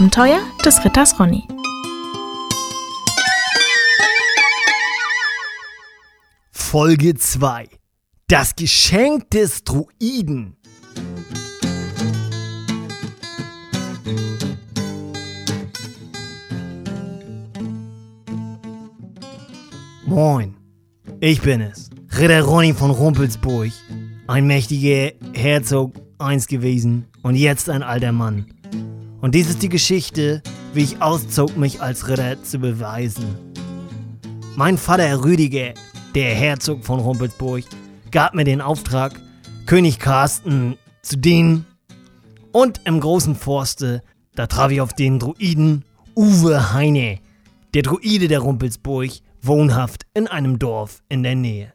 Abenteuer des Ritters Ronny. Folge 2. Das Geschenk des Druiden. Moin, ich bin es, Ritter Ronny von Rumpelsburg, ein mächtiger Herzog einst gewesen und jetzt ein alter Mann. Und dies ist die Geschichte, wie ich auszog, mich als Ritter zu beweisen. Mein Vater Rüdiger, der Herzog von Rumpelsburg, gab mir den Auftrag, König Carsten zu dienen. Und im großen Forste, da traf ich auf den Druiden Uwe Heine, der Druide der Rumpelsburg, wohnhaft in einem Dorf in der Nähe.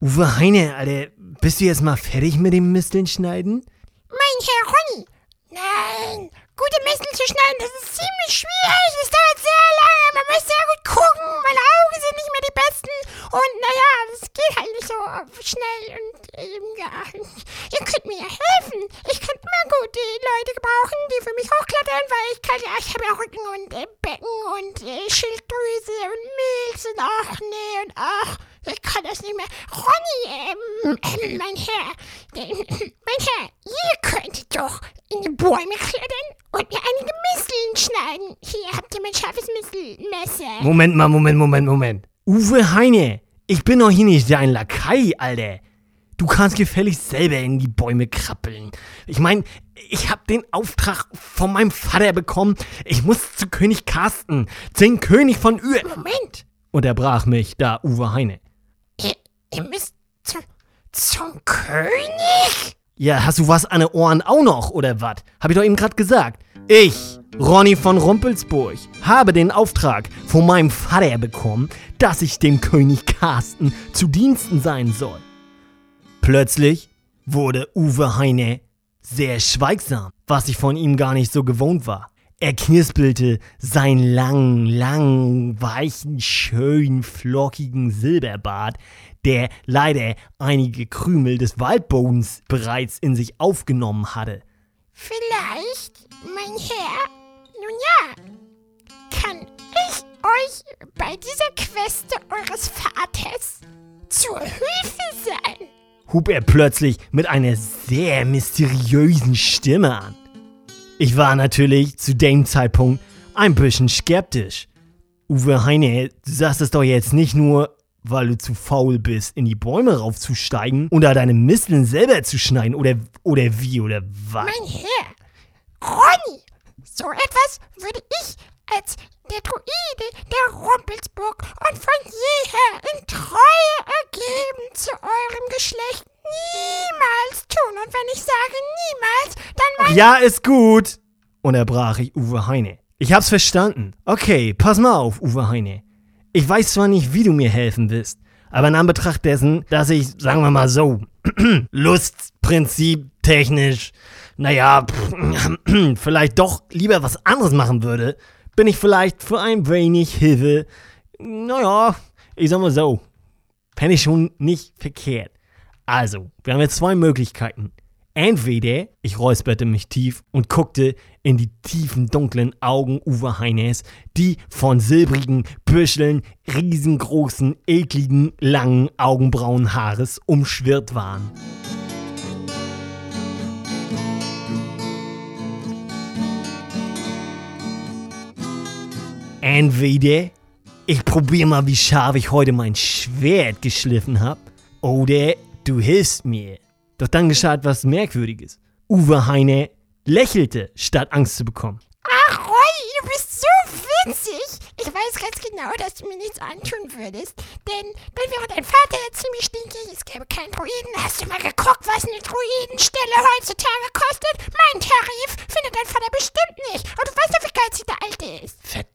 Uwe Heine, Alter, bist du jetzt mal fertig mit dem Misteln schneiden? Mein Herr Ronny! Nein! Gute Mistel zu schneiden, das ist ziemlich schwierig. Das dauert sehr lange. Man muss sehr gut gucken. Meine Augen sind nicht mehr die besten. Und naja, das geht halt nicht so schnell. Und ähm, ja, ihr könnt mir ja helfen. Ich könnte mal gut die Leute gebrauchen, die für mich hochklettern, weil ich kann ja, ich habe ja Rücken und äh, Becken und äh, Schilddrüse und Milz und ach nee und ach. Ich kann das nicht mehr. Ronny, ähm, ähm mein Herr, äh, mein Herr, ihr könntet doch in die Bäume klettern und mir einige Misteln schneiden. Hier habt ihr mein scharfes Mistelmesser. Moment mal, Moment, Moment, Moment. Uwe Heine, ich bin doch hier nicht dein Lakai, Alter. Du kannst gefälligst selber in die Bäume krabbeln. Ich meine, ich hab den Auftrag von meinem Vater bekommen. Ich muss zu König Carsten, zum König von Ür. Moment. Unterbrach mich da Uwe Heine. Ihr, ihr müsst zum, zum König? Ja, hast du was an den Ohren auch noch, oder was? Hab ich doch eben gerade gesagt. Ich, Ronny von Rumpelsburg, habe den Auftrag von meinem Vater bekommen, dass ich dem König Carsten zu Diensten sein soll. Plötzlich wurde Uwe Heine sehr schweigsam, was ich von ihm gar nicht so gewohnt war. Er knispelte seinen langen, langen, weichen, schön flockigen Silberbart, der leider einige Krümel des Waldbodens bereits in sich aufgenommen hatte. Vielleicht, mein Herr, nun ja, kann ich euch bei dieser Queste eures Vaters zur Hilfe sein. hub er plötzlich mit einer sehr mysteriösen Stimme an. Ich war natürlich zu dem Zeitpunkt ein bisschen skeptisch. Uwe Heine, du sagst es doch jetzt nicht nur, weil du zu faul bist, in die Bäume raufzusteigen oder deine Misteln selber zu schneiden oder, oder wie oder was? Mein Herr, Ronny, so etwas würde ich als der Druide der Rumpelsburg und von jeher in Treue ergeben zu eurem Geschlecht niemals tun. Und wenn ich sage niemals, dann meine Ja, ist gut, unterbrach ich Uwe Heine. Ich hab's verstanden. Okay, pass mal auf, Uwe Heine. Ich weiß zwar nicht, wie du mir helfen willst, aber in Anbetracht dessen, dass ich, sagen wir mal so, Lustprinzip technisch, naja, vielleicht doch lieber was anderes machen würde, bin ich vielleicht für ein wenig Hilfe, naja, ich sag mal so, fände ich schon nicht verkehrt. Also, wir haben jetzt zwei Möglichkeiten. Entweder ich räusperte mich tief und guckte in die tiefen, dunklen Augen Uwe Heines, die von silbrigen Büscheln riesengroßen, ekligen, langen Augenbrauenhaares umschwirrt waren. Entweder ich probiere mal, wie scharf ich heute mein Schwert geschliffen hab, oder du hilfst mir. Doch dann geschah etwas Merkwürdiges. Uwe Heine lächelte, statt Angst zu bekommen. Ach, Roy, du bist so witzig. Ich weiß ganz genau, dass du mir nichts antun würdest. Denn dann wäre dein Vater ja ziemlich stinkig. Es gäbe keinen Druiden. Hast du mal geguckt, was eine Druidenstelle heutzutage kostet? Mein Tarif findet dein Vater bestimmt nicht. Und du weißt doch, wie geizig der Alte ist. Verdammt!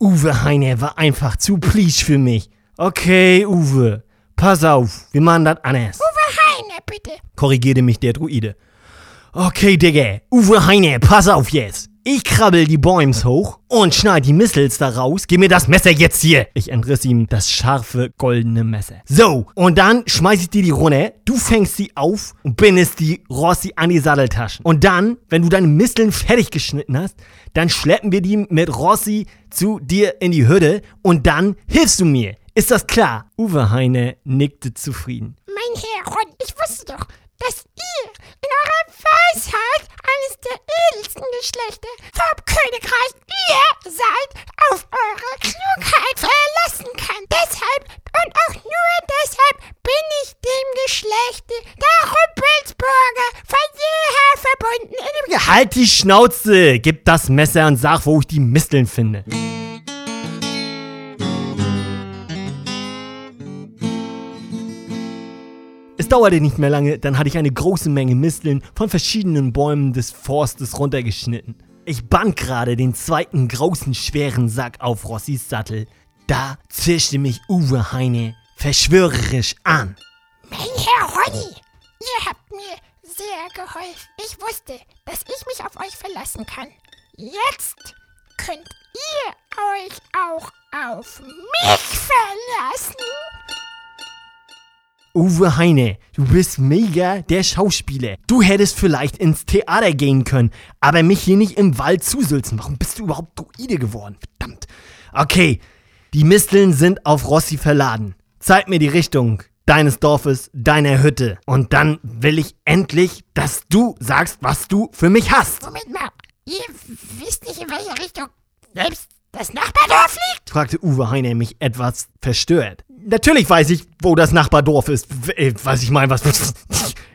Uwe Heine war einfach zu please für mich. Okay, Uwe, pass auf, wir machen das anders. Uwe Heine, bitte. Korrigierte mich der Druide. Okay, Digga, Uwe Heine, pass auf jetzt. Ich krabbel die Bäums hoch und schneid die Missels da raus. Gib mir das Messer jetzt hier. Ich entriss ihm das scharfe, goldene Messer. So, und dann schmeiß ich dir die runter. Du fängst sie auf und bindest die Rossi an die Satteltaschen. Und dann, wenn du deine Misteln fertig geschnitten hast, dann schleppen wir die mit Rossi zu dir in die Hütte und dann hilfst du mir. Ist das klar? Uwe Heine nickte zufrieden. Mein Herr ich wusste doch, dass ihr in eurer Geschlechter vom Königreich ihr seid, auf eure Klugheit verlassen kann. Deshalb und auch nur deshalb bin ich dem Geschlechte der Rumpelsburger von jeher verbunden. Halt die Schnauze! Gib das Messer und sag, wo ich die Misteln finde. Es dauerte nicht mehr lange, dann hatte ich eine große Menge Misteln von verschiedenen Bäumen des Forstes runtergeschnitten. Ich band gerade den zweiten großen schweren Sack auf Rossis Sattel. Da zischte mich Uwe Heine verschwörerisch an. Mein Herr Ronny, ihr habt mir sehr geholfen. Ich wusste, dass ich mich auf euch verlassen kann. Jetzt könnt ihr euch auch auf mich verlassen. Uwe Heine, du bist mega der Schauspieler. Du hättest vielleicht ins Theater gehen können, aber mich hier nicht im Wald zusülzen. Warum bist du überhaupt Druide geworden? Verdammt. Okay, die Misteln sind auf Rossi verladen. Zeig mir die Richtung deines Dorfes, deiner Hütte. Und dann will ich endlich, dass du sagst, was du für mich hast. Moment mal, ihr wisst nicht, in welche Richtung selbst das Nachbardorf liegt? fragte Uwe Heine mich etwas verstört. Natürlich weiß ich, wo das Nachbardorf ist. Äh, was ich meine, was.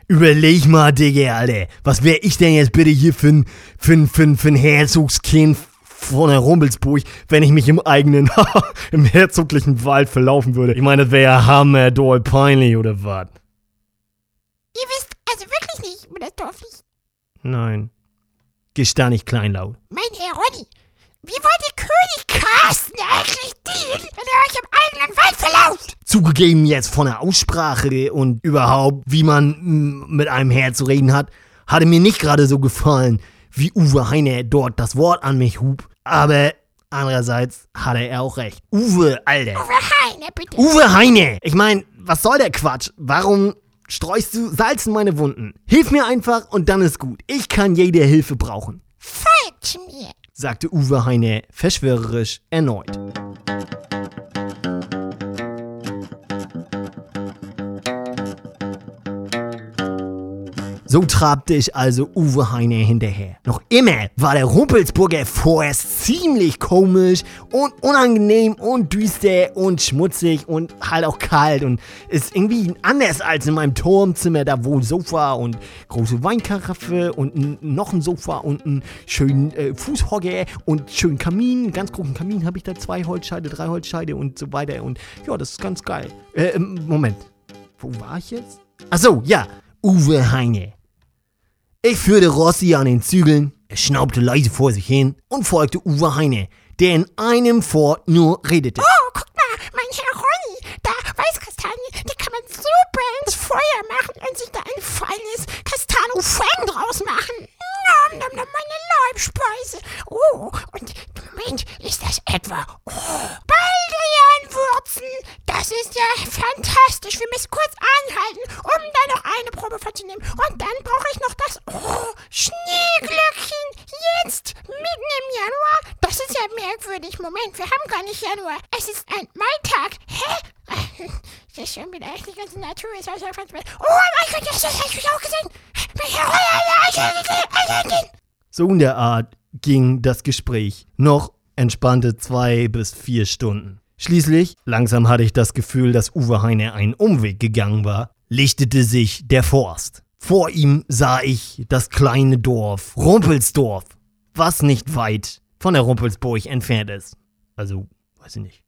Überleg mal, Digga, Alter. Was wär ich denn jetzt bitte hier für ein, für ein, für ein, für ein Herzogskind von der Rumpelsburg, wenn ich mich im eigenen, im herzoglichen Wald verlaufen würde? Ich meine, das wäre ja hammerdoll peinlich, oder was? Ihr wisst also wirklich nicht, wo das Dorf liegt. Nein. Gestand nicht kleinlaut. Mein Herr Ronny, wie wollt ihr Carsten eigentlich dienen, wenn ihr euch im eigenen Wald verlauft? Zugegeben jetzt von der Aussprache und überhaupt, wie man mm, mit einem Herr zu reden hat, hatte mir nicht gerade so gefallen, wie Uwe Heine dort das Wort an mich hub. Aber andererseits hatte er auch recht. Uwe, Alter. Uwe Heine, bitte. Uwe Heine! Ich mein, was soll der Quatsch? Warum streust du Salz in meine Wunden? Hilf mir einfach und dann ist gut. Ich kann jede Hilfe brauchen, Folgt mir. Sagte Uwe Heine verschwörerisch erneut. So trabte ich also Uwe Heine hinterher. Noch immer war der Rumpelsburger Forst ziemlich komisch und unangenehm und düster und schmutzig und halt auch kalt und ist irgendwie anders als in meinem Turmzimmer, da wo Sofa und große Weinkaraffe und noch ein Sofa und einen schönen äh, Fußhocker und schönen Kamin, ganz großen Kamin habe ich da zwei Holzscheide, drei Holzscheide und so weiter und ja, das ist ganz geil. Äh, Moment, wo war ich jetzt? Ach so, ja, Uwe Heine. Ich führte Rossi an den Zügeln, er schnaubte leise vor sich hin und folgte Uwe Heine, der in einem Fort nur redete. Oh, guck mal, mein Herr Ronny, da Weißkastanien, die kann man super ins Feuer machen und sich da ein feines Castano Fang draus machen. Nom, nom, nom, meine Leibspeise. Oh, und Moment, ist das etwa oh, Baldrianwürzen? Das ist ja fantastisch. Wir müssen kurz anhalten, um da noch eine Probe vorzunehmen. Und dann brauche ich noch das oh, Schneeglöckchen. Jetzt, mitten im Das ja merkwürdig. Moment, wir haben gar nicht Januar. Es ist ein Maitag. Hä? Das ist schon wieder echt die ganze Natur. Ist also einfach oh mein Gott, das habe ich auch gesehen. Oh, So in der Art ging das Gespräch. Noch entspannte zwei bis vier Stunden. Schließlich, langsam hatte ich das Gefühl, dass Uwe Heine einen Umweg gegangen war, lichtete sich der Forst. Vor ihm sah ich das kleine Dorf, Rumpelsdorf, was nicht weit von der Rumpelsburg entfernt ist. Also, weiß ich nicht,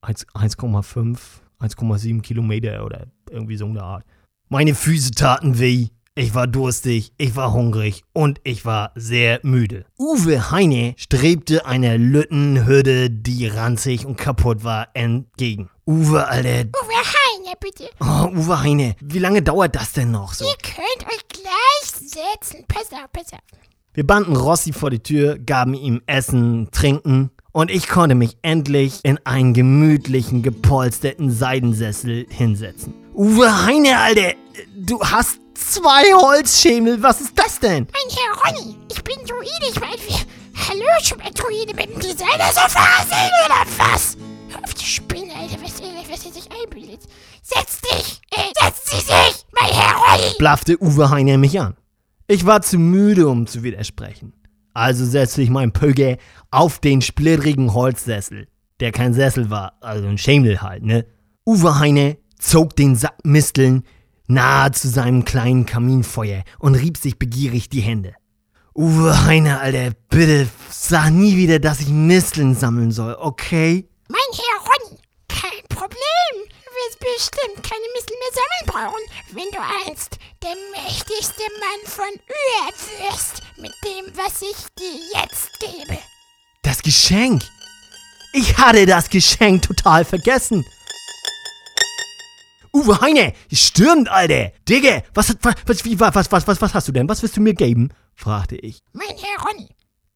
1 1,5, 1,7 Kilometer oder irgendwie so eine Art. Meine Füße taten weh, ich war durstig, ich war hungrig und ich war sehr müde. Uwe Heine strebte einer Lüttenhürde, die ranzig und kaputt war, entgegen. Uwe, Alter. Uwe Heine, bitte. Oh, Uwe Heine, wie lange dauert das denn noch so? Ihr könnt euch gleich setzen. Pass auf, pass auf. Wir banden Rossi vor die Tür, gaben ihm Essen, Trinken und ich konnte mich endlich in einen gemütlichen, gepolsterten Seidensessel hinsetzen. Uwe Heine, Alter, du hast zwei Holzschemel, was ist das denn? Mein Herr Ronny, ich bin Druide, ich meine, wir... Hallo, schon mal Druide mit dem Designer-Sofa sehen oder was? Hör auf zu spinnen, Alter, was, was er sich einbildet. Setz dich! Ey, setz sie sich! Mein Herr Ronny! blaffte Uwe Heine mich an. Ich war zu müde, um zu widersprechen. Also setzte ich meinen Pöger auf den splittrigen Holzsessel, der kein Sessel war, also ein Schemel halt, ne? Uwe Heine zog den Sack Misteln nahe zu seinem kleinen Kaminfeuer und rieb sich begierig die Hände. Uwe Heine, Alter, bitte sag nie wieder, dass ich Misteln sammeln soll, okay? Mein Herr Ronny, kein Problem. Du wirst bestimmt keine Mistel mehr sammeln brauchen, wenn du einst der mächtigste Mann von Ür wirst mit dem, was ich dir jetzt gebe. Das Geschenk! Ich hatte das Geschenk total vergessen. Uwe Heine, stürmt, Alter! Digga, was, was, was, wie, was, was, was, was hast du denn? Was willst du mir geben? fragte ich. Mein Herr Ronny,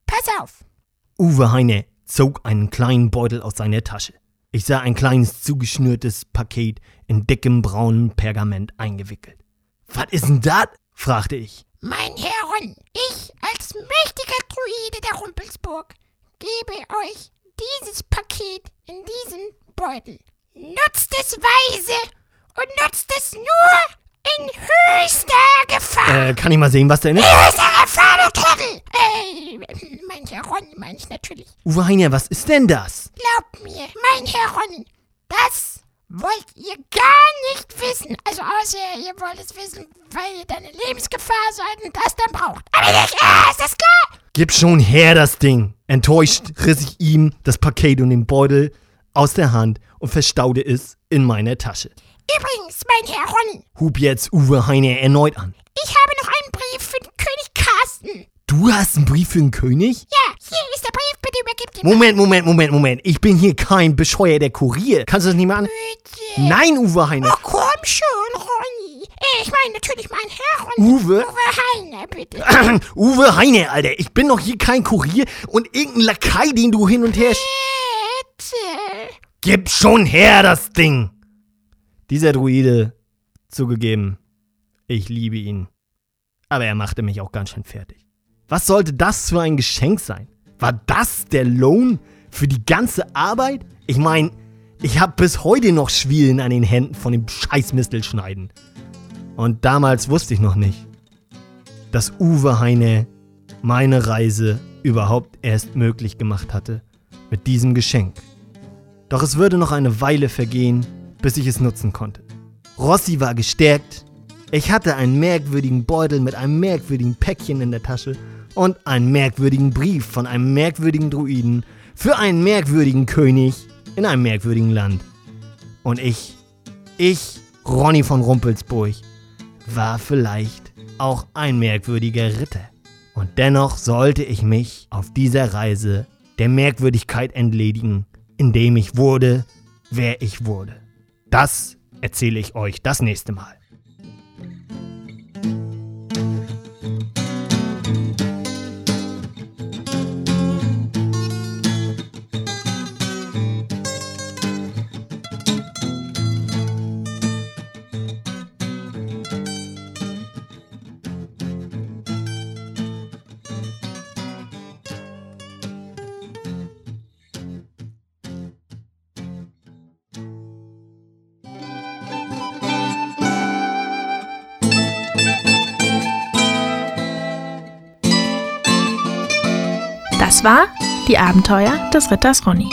pass auf. Uwe Heine zog einen kleinen Beutel aus seiner Tasche. Ich sah ein kleines zugeschnürtes Paket in dickem braunem Pergament eingewickelt. Was ist denn das? fragte ich. Mein Herr Ronny, ich als mächtiger Druide der Rumpelsburg gebe euch dieses Paket in diesen Beutel. Nutzt es weise und nutzt es nur in höchster Gefahr. Äh, kann ich mal sehen, was denn ist? Höchster Gefahr, du Trottel! Äh, mein Herr Ronny meine ich natürlich. Uwe Heine, was ist denn das? Glaubt mir, mein Herr Ronny, das wollt ihr gar nicht wissen. Also außer ihr wollt es wissen, weil ihr dann in Lebensgefahr seid und das dann braucht. Aber nicht, äh, ist das klar? Gib schon her das Ding. Enttäuscht riss ich ihm das Paket und den Beutel aus der Hand und verstaute es in meiner Tasche. Übrigens, mein Herr Ronny, Hub jetzt Uwe Heine erneut an. ich habe noch einen Brief für den König Carsten. Du hast einen Brief für den König? Ja, hier ist der Brief, bitte übergebt ihn. Moment, Moment, Moment, Moment. Ich bin hier kein bescheuerter Kurier. Kannst du das nicht mal an? Bitte. Nein, Uwe Heine. Oh, komm schon, Ronny. Ich meine natürlich mein Herr Ronny. Uwe? Uwe Heiner, bitte. Uwe Heine, Alter. Ich bin doch hier kein Kurier und irgendein Lakai, den du hin und her... Bitte. Gib schon her das Ding! Dieser Druide, zugegeben, ich liebe ihn. Aber er machte mich auch ganz schön fertig. Was sollte das für ein Geschenk sein? War das der Lohn für die ganze Arbeit? Ich meine, ich hab bis heute noch Schwielen an den Händen von dem Scheißmistelschneiden. Und damals wusste ich noch nicht, dass Uwe Heine meine Reise überhaupt erst möglich gemacht hatte mit diesem Geschenk. Doch es würde noch eine Weile vergehen, bis ich es nutzen konnte. Rossi war gestärkt, ich hatte einen merkwürdigen Beutel mit einem merkwürdigen Päckchen in der Tasche und einen merkwürdigen Brief von einem merkwürdigen Druiden für einen merkwürdigen König in einem merkwürdigen Land. Und ich, ich, Ronny von Rumpelsburg, war vielleicht auch ein merkwürdiger Ritter. Und dennoch sollte ich mich auf dieser Reise der Merkwürdigkeit entledigen, indem ich wurde, wer ich wurde. Das erzähle ich euch das nächste Mal. Das war die Abenteuer des Ritters Ronny.